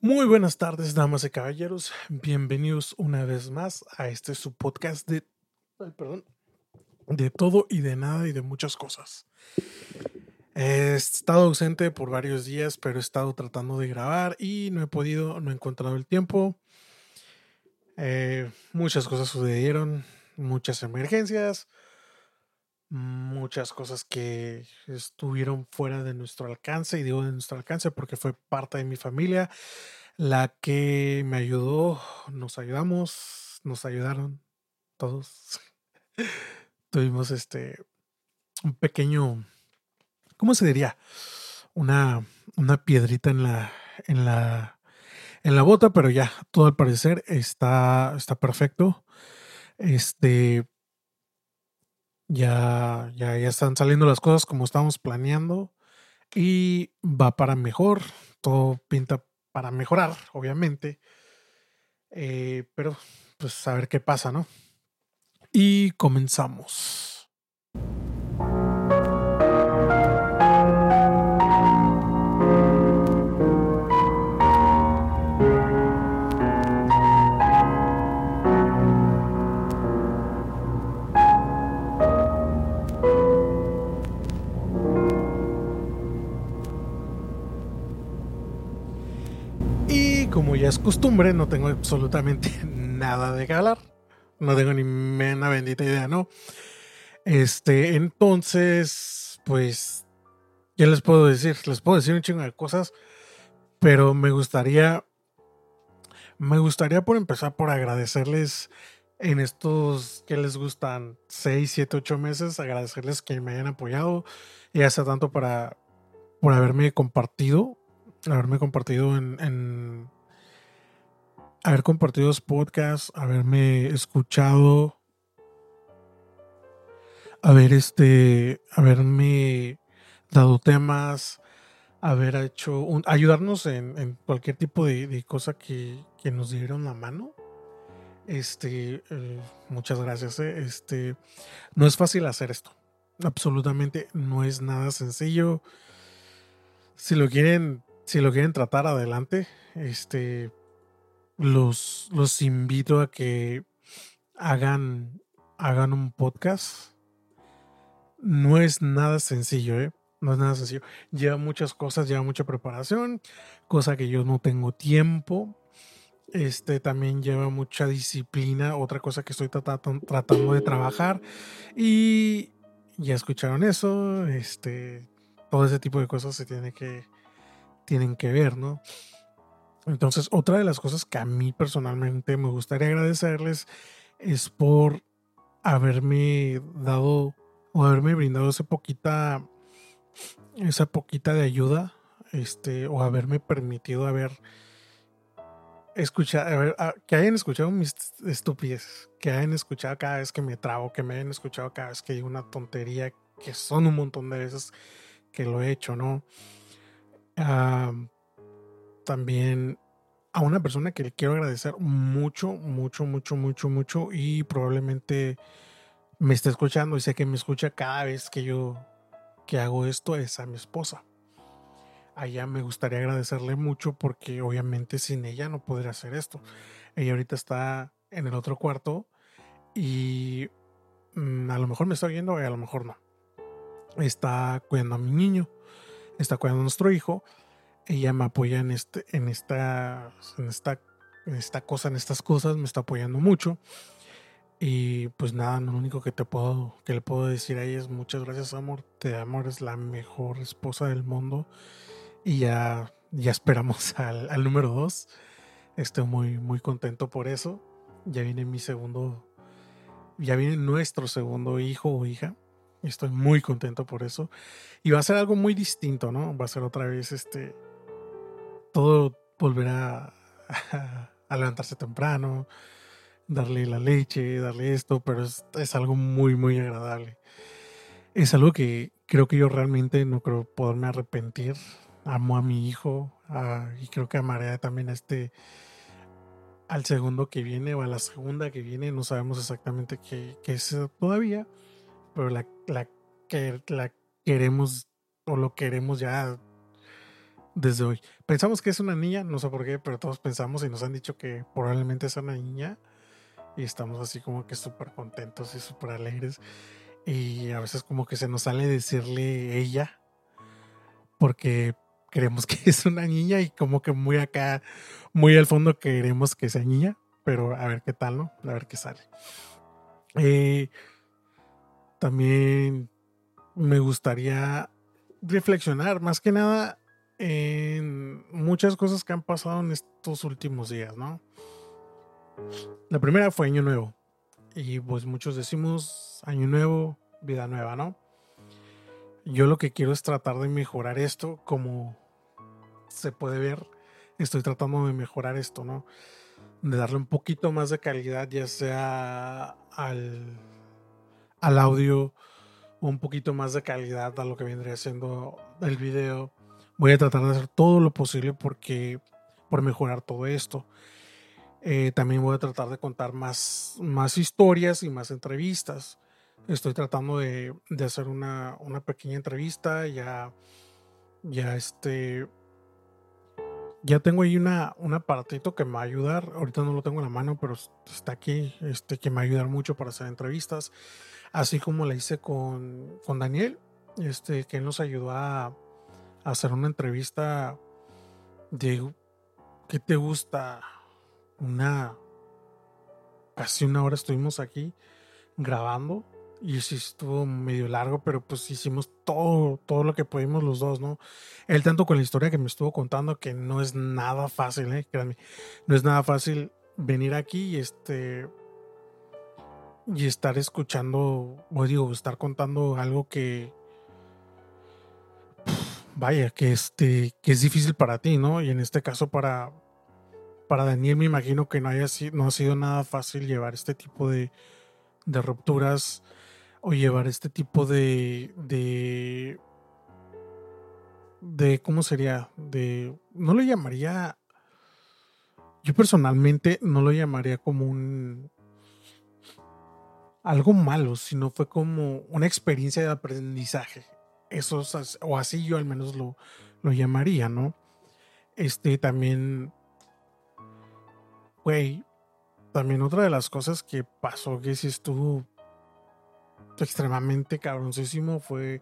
Muy buenas tardes, damas y caballeros. Bienvenidos una vez más a este su podcast de, perdón, de todo y de nada y de muchas cosas. He estado ausente por varios días, pero he estado tratando de grabar y no he podido, no he encontrado el tiempo. Eh, muchas cosas sucedieron, muchas emergencias, muchas cosas que estuvieron fuera de nuestro alcance, y digo de nuestro alcance porque fue parte de mi familia la que me ayudó, nos ayudamos, nos ayudaron todos. Tuvimos este un pequeño, ¿cómo se diría? Una, una piedrita en la, en la, en la bota, pero ya, todo al parecer está, está perfecto. Este, ya, ya, ya están saliendo las cosas como estamos planeando y va para mejor. Todo pinta para mejorar, obviamente. Eh, pero, pues, a ver qué pasa, ¿no? Y comenzamos. Es costumbre, no tengo absolutamente nada de galar. No tengo ni una bendita idea, ¿no? Este, entonces, pues, ¿qué les puedo decir? Les puedo decir un chingo de cosas, pero me gustaría, me gustaría por empezar por agradecerles en estos que les gustan 6, 7, 8 meses, agradecerles que me hayan apoyado, ya sea tanto para, por haberme compartido, haberme compartido en haber compartido los podcasts, haberme escuchado, haber este, haberme dado temas, haber hecho ayudarnos en, cualquier tipo de, cosa que, nos dieron la mano. Este, eh, muchas gracias. Eh. Este, no es fácil hacer esto. Absolutamente no es nada sencillo. Si lo quieren, si lo quieren tratar adelante, este, los, los invito a que hagan, hagan un podcast. No es nada sencillo, ¿eh? No es nada sencillo. Lleva muchas cosas, lleva mucha preparación, cosa que yo no tengo tiempo. Este también lleva mucha disciplina, otra cosa que estoy tratando, tratando de trabajar. Y ya escucharon eso, este, todo ese tipo de cosas se tiene que, tienen que ver, ¿no? Entonces, otra de las cosas que a mí personalmente me gustaría agradecerles es por haberme dado o haberme brindado esa poquita esa poquita de ayuda este o haberme permitido haber escuchado que hayan escuchado mis estupideces que hayan escuchado cada vez que me trago que me hayan escuchado cada vez que digo una tontería que son un montón de veces que lo he hecho no también a una persona que le quiero agradecer mucho, mucho, mucho, mucho, mucho y probablemente me está escuchando y sé que me escucha cada vez que yo que hago esto es a mi esposa. A ella me gustaría agradecerle mucho porque obviamente sin ella no podría hacer esto. Ella ahorita está en el otro cuarto y mm, a lo mejor me está oyendo y a lo mejor no. Está cuidando a mi niño, está cuidando a nuestro hijo ella me apoya en, este, en, esta, en, esta, en esta cosa, en estas cosas, me está apoyando mucho. Y pues nada, lo único que te puedo, que le puedo decir a ella es muchas gracias, amor. Te amo, eres la mejor esposa del mundo. Y ya, ya esperamos al, al número dos. Estoy muy, muy contento por eso. Ya viene mi segundo, ya viene nuestro segundo hijo o hija. Estoy muy contento por eso. Y va a ser algo muy distinto, ¿no? Va a ser otra vez este todo volverá a, levantarse temprano, darle la leche, darle esto, pero es, algo muy, muy agradable. Es algo que creo que yo realmente no creo poderme arrepentir. Amo a mi hijo y creo que amaré también a este, al segundo que viene o a la segunda que viene. No sabemos exactamente qué, es todavía, pero la, la, que, la queremos o lo queremos ya desde hoy. Pensamos que es una niña, no sé por qué, pero todos pensamos y nos han dicho que probablemente es una niña. Y estamos así como que súper contentos y súper alegres. Y a veces como que se nos sale decirle ella. Porque creemos que es una niña y como que muy acá, muy al fondo queremos que sea niña. Pero a ver qué tal, ¿no? A ver qué sale. Eh, también me gustaría reflexionar más que nada en muchas cosas que han pasado en estos últimos días, ¿no? La primera fue Año Nuevo. Y pues muchos decimos Año Nuevo, vida nueva, ¿no? Yo lo que quiero es tratar de mejorar esto, como se puede ver, estoy tratando de mejorar esto, ¿no? De darle un poquito más de calidad, ya sea al, al audio, un poquito más de calidad a lo que vendría siendo el video. Voy a tratar de hacer todo lo posible porque, por mejorar todo esto. Eh, también voy a tratar de contar más, más historias y más entrevistas. Estoy tratando de, de hacer una, una, pequeña entrevista. Ya, ya este, ya tengo ahí una, un aparatito que me va a ayudar. Ahorita no lo tengo en la mano, pero está aquí, este, que me va a ayudar mucho para hacer entrevistas así como la hice con, con Daniel, este, que nos ayudó a, hacer una entrevista de ¿qué te gusta? Una casi una hora estuvimos aquí grabando y sí estuvo medio largo, pero pues hicimos todo, todo lo que pudimos los dos, ¿no? Él tanto con la historia que me estuvo contando que no es nada fácil, ¿eh? Créanme, no es nada fácil venir aquí y este y estar escuchando, o digo, estar contando algo que, vaya, que, este, que es difícil para ti, ¿no? Y en este caso para, para Daniel me imagino que no, haya, no ha sido nada fácil llevar este tipo de, de rupturas o llevar este tipo de, de, de, ¿cómo sería? De, no lo llamaría, yo personalmente no lo llamaría como un algo malo, sino fue como una experiencia de aprendizaje. Eso, o así yo al menos lo, lo llamaría, ¿no? Este también, güey, también otra de las cosas que pasó que sí estuvo extremadamente cabroncísimo fue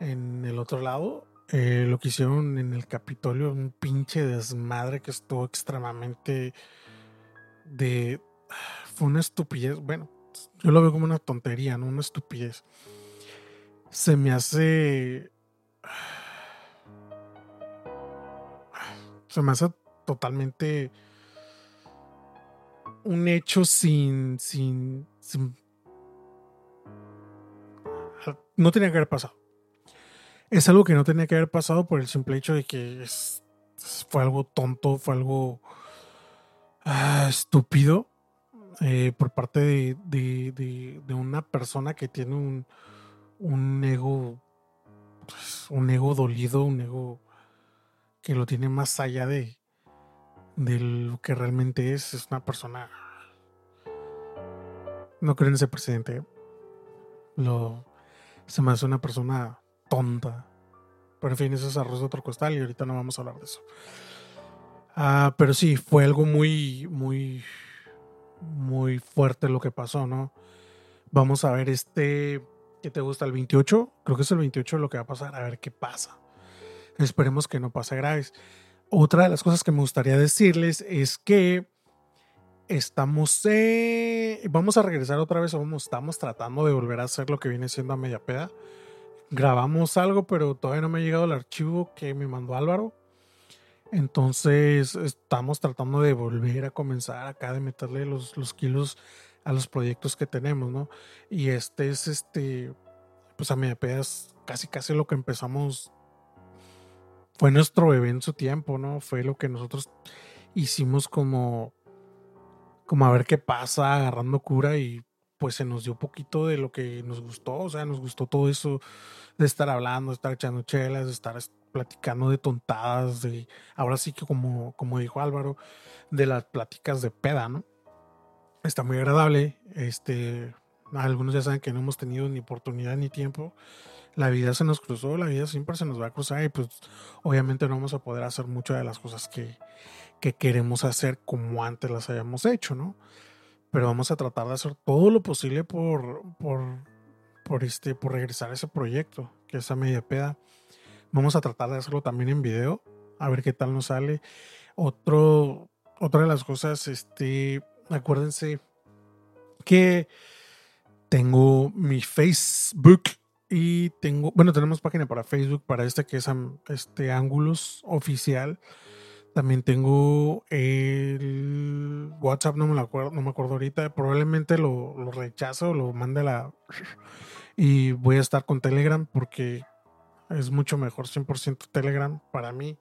en el otro lado. Eh, lo que hicieron en el Capitolio, un pinche desmadre que estuvo extremadamente de. Fue una estupidez. Bueno, yo lo veo como una tontería, ¿no? Una estupidez. Se me hace. Se me hace totalmente un hecho sin, sin, no tenía que haber pasado. Es algo que no tenía que haber pasado por el simple hecho de que fue algo tonto, fue algo ah, estúpido. Eh, por parte de, una persona que tiene un, un ego, pues, un ego dolido, un ego que lo tiene más allá de, de lo que realmente es. Es una persona. No creo en ese presidente. Lo, se me hace una persona tonta. Pero en fin, eso es arroz de otro costal y ahorita no vamos a hablar de eso. Ah, pero sí, fue algo muy, muy, muy fuerte lo que pasó, ¿no? Vamos a ver este, ¿qué te gusta? El 28, creo que es el 28 lo que va a pasar, a ver qué pasa. Esperemos que no pase graves. Otra de las cosas que me gustaría decirles es que estamos, vamos a regresar otra vez, vamos, estamos tratando de volver a hacer lo que viene siendo a media peda. Grabamos algo, pero todavía no me ha llegado el archivo que me mandó Álvaro. Entonces estamos tratando de volver a comenzar acá, de meterle los, kilos a los proyectos que tenemos, ¿no? Y este es este, pues a media pedas, casi casi lo que empezamos fue nuestro bebé en su tiempo, ¿no? Fue lo que nosotros hicimos como, como a ver qué pasa, agarrando cura y pues se nos dio poquito de lo que nos gustó, o sea, nos gustó todo eso de estar hablando, de estar echando chelas, de estar platicando de tontadas, de ahora sí que como, como dijo Álvaro, de las pláticas de peda, ¿no? Está muy agradable. Este, algunos ya saben que no hemos tenido ni oportunidad ni tiempo. la vida se nos cruzó, la vida siempre se nos va a cruzar y pues obviamente no vamos a poder hacer muchas de las cosas que, que queremos hacer como antes las hayamos hecho, ¿no? Pero vamos a tratar de hacer todo lo posible por, por, por, este, por regresar a ese proyecto, que es a media peda. Vamos a tratar de hacerlo también en video, a ver qué tal nos sale. Otro, otra de las cosas, este, acuérdense que tengo mi Facebook y tengo, bueno, tenemos página para Facebook para este que es este Ángulos oficial. También tengo el WhatsApp, no me acuerdo, no me acuerdo ahorita. Probablemente lo, lo rechazo, lo mande a la. Y voy a estar con Telegram porque es mucho mejor 100% Telegram para mí.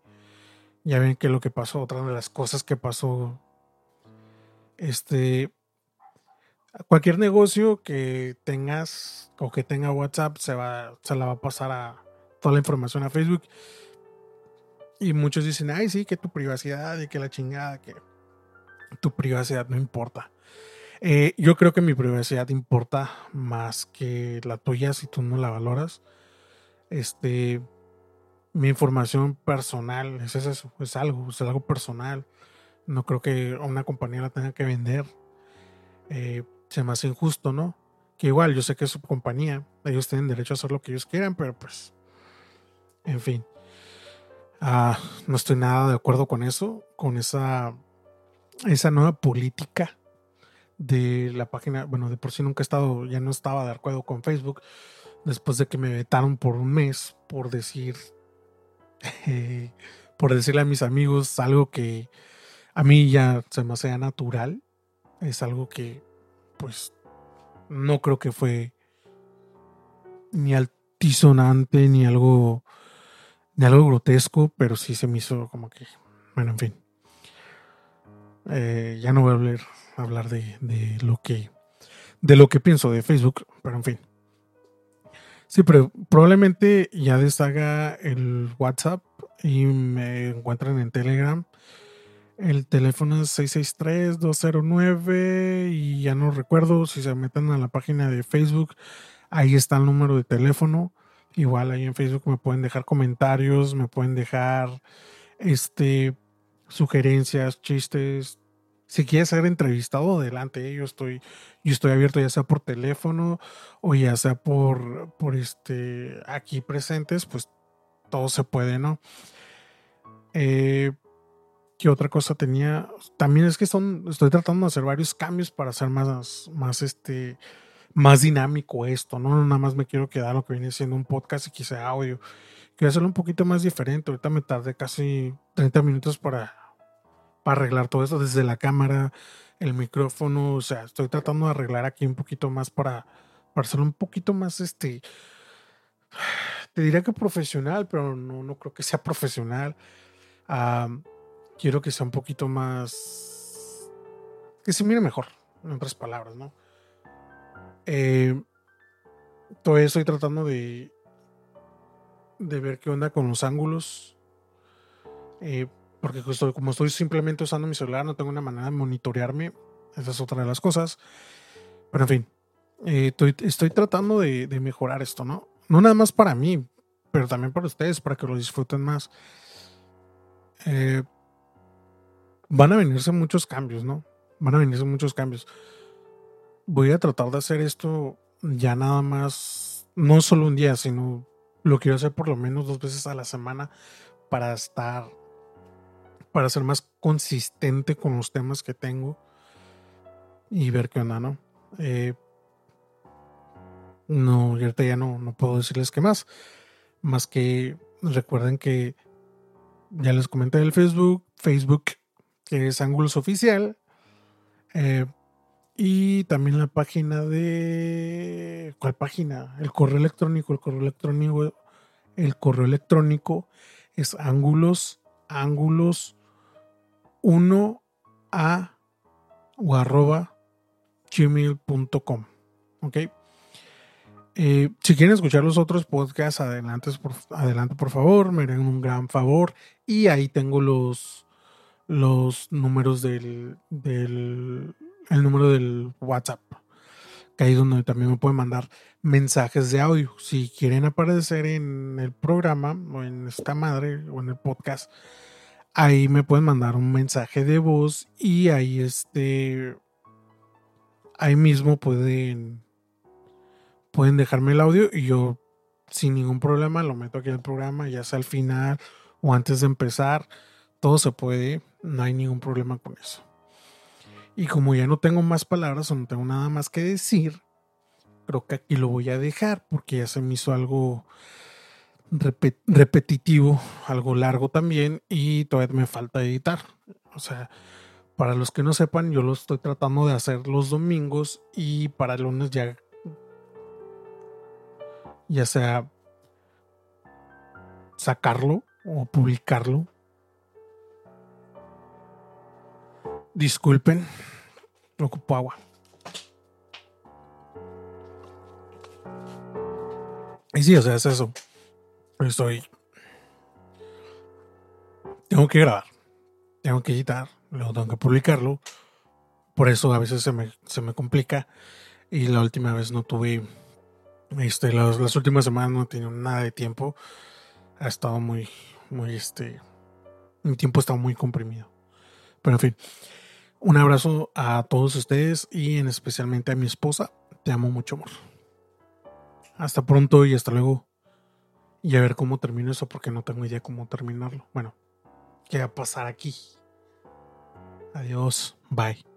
Ya ven que lo que pasó, otra de las cosas que pasó, este, cualquier negocio que tengas o que tenga WhatsApp se va, se la va a pasar a toda la información a Facebook. Y muchos dicen, ay, sí, que tu privacidad y que la chingada, que tu privacidad no importa. Eh, yo creo que mi privacidad importa más que la tuya si tú no la valoras. Este, mi información personal es eso, es algo, es algo personal. No creo que una compañía la tenga que vender. Eh, se me hace injusto, ¿no? Que igual yo sé que es su compañía, ellos tienen derecho a hacer lo que ellos quieran, pero pues, en fin. Ah, no estoy nada de acuerdo con eso, con esa, esa nueva política de la página. Bueno, de por sí nunca he estado, ya no estaba de acuerdo con Facebook, después de que me vetaron por un mes por decir, por decirle a mis amigos algo que a mí ya se me hace natural. Es algo que pues no creo que fue ni altisonante ni algo ni algo grotesco, pero sí se me hizo como que, bueno, en fin. Eh, ya no voy a hablar, hablar de, de, lo que de lo que pienso de Facebook, pero en fin. Sí, pero probablemente ya deshaga el WhatsApp y me encuentran en Telegram el teléfono es 663-209 y ya no recuerdo si se meten a la página de Facebook. Ahí está el número de teléfono. Igual ahí en Facebook me pueden dejar comentarios, me pueden dejar este sugerencias, chistes. Si quieres ser entrevistado, adelante. Yo estoy, yo estoy abierto ya sea por teléfono o ya sea por, por este aquí presentes, pues todo se puede, ¿no? Eh, ¿Qué otra cosa tenía? También es que son, estoy tratando de hacer varios cambios para hacer más, más este, más dinámico esto, ¿no? Nada más me quiero quedar lo que viene siendo un podcast y quise audio. Quiero hacerlo un poquito más diferente. Ahorita me tardé casi 30 minutos para, para arreglar todo esto desde la cámara, el micrófono. O sea, estoy tratando de arreglar aquí un poquito más para, para hacerlo un poquito más, este, te diría que profesional, pero no, no creo que sea profesional quiero que sea un poquito más. que se mire mejor, en otras palabras, ¿no? Eh, todavía estoy tratando de. de ver qué onda con los ángulos. Eh, porque como estoy simplemente usando mi celular, no tengo una manera de monitorearme. Esa es otra de las cosas. Pero en fin, eh, estoy, tratando de, de, mejorar esto, ¿no? No nada más para mí, pero también para ustedes, para que lo disfruten más. Eh, van a venirse muchos cambios, ¿no? Van a venirse muchos cambios. Voy a tratar de hacer esto ya nada más, no solo un día, sino lo quiero hacer por lo menos dos veces a la semana para estar, para ser más consistente con los temas que tengo y ver qué onda, ¿no? Eh, no, ahorita ya no, no puedo decirles qué más. Más que recuerden que ya les comenté el Facebook, Facebook que es Ángulos Oficial. Eh, y también la página de. ¿Cuál página? El correo electrónico. El correo electrónico. El correo electrónico es ángulos. Ángulos 1 a o arroba gmail.com. Ok. Eh, si quieren escuchar los otros podcasts, adelante por, adelante por favor, me harían un gran favor. Y ahí tengo los, los números del, del el número del WhatsApp que ahí donde también me pueden mandar mensajes de audio. Si quieren aparecer en el programa o en esta madre o en el podcast, ahí me pueden mandar un mensaje de voz y ahí este ahí mismo pueden pueden dejarme el audio y yo sin ningún problema lo meto aquí el programa, ya sea al final o antes de empezar, todo se puede, no hay ningún problema con eso. Y como ya no tengo más palabras o no tengo nada más que decir, creo que aquí lo voy a dejar porque ya se me hizo algo repetitivo, algo largo también y todavía me falta editar. O sea, para los que no sepan, yo lo estoy tratando de hacer los domingos y para el lunes ya ya sea sacarlo o publicarlo. Disculpen, ocupo agua. Y sí, o sea, es eso. Estoy. Tengo que grabar. Tengo que editar. Luego tengo que publicarlo. Por eso a veces se me, se me complica. Y la última vez no tuve este, las, las últimas semanas no he tenido nada de tiempo. Ha estado muy, muy, este, mi tiempo está muy comprimido. Pero en fin, un abrazo a todos ustedes y en especialmente a mi esposa. Te amo mucho, amor. Hasta pronto y hasta luego. Y a ver cómo termino eso porque no tengo idea cómo terminarlo. Bueno, ¿qué va a pasar aquí? Adiós. Bye.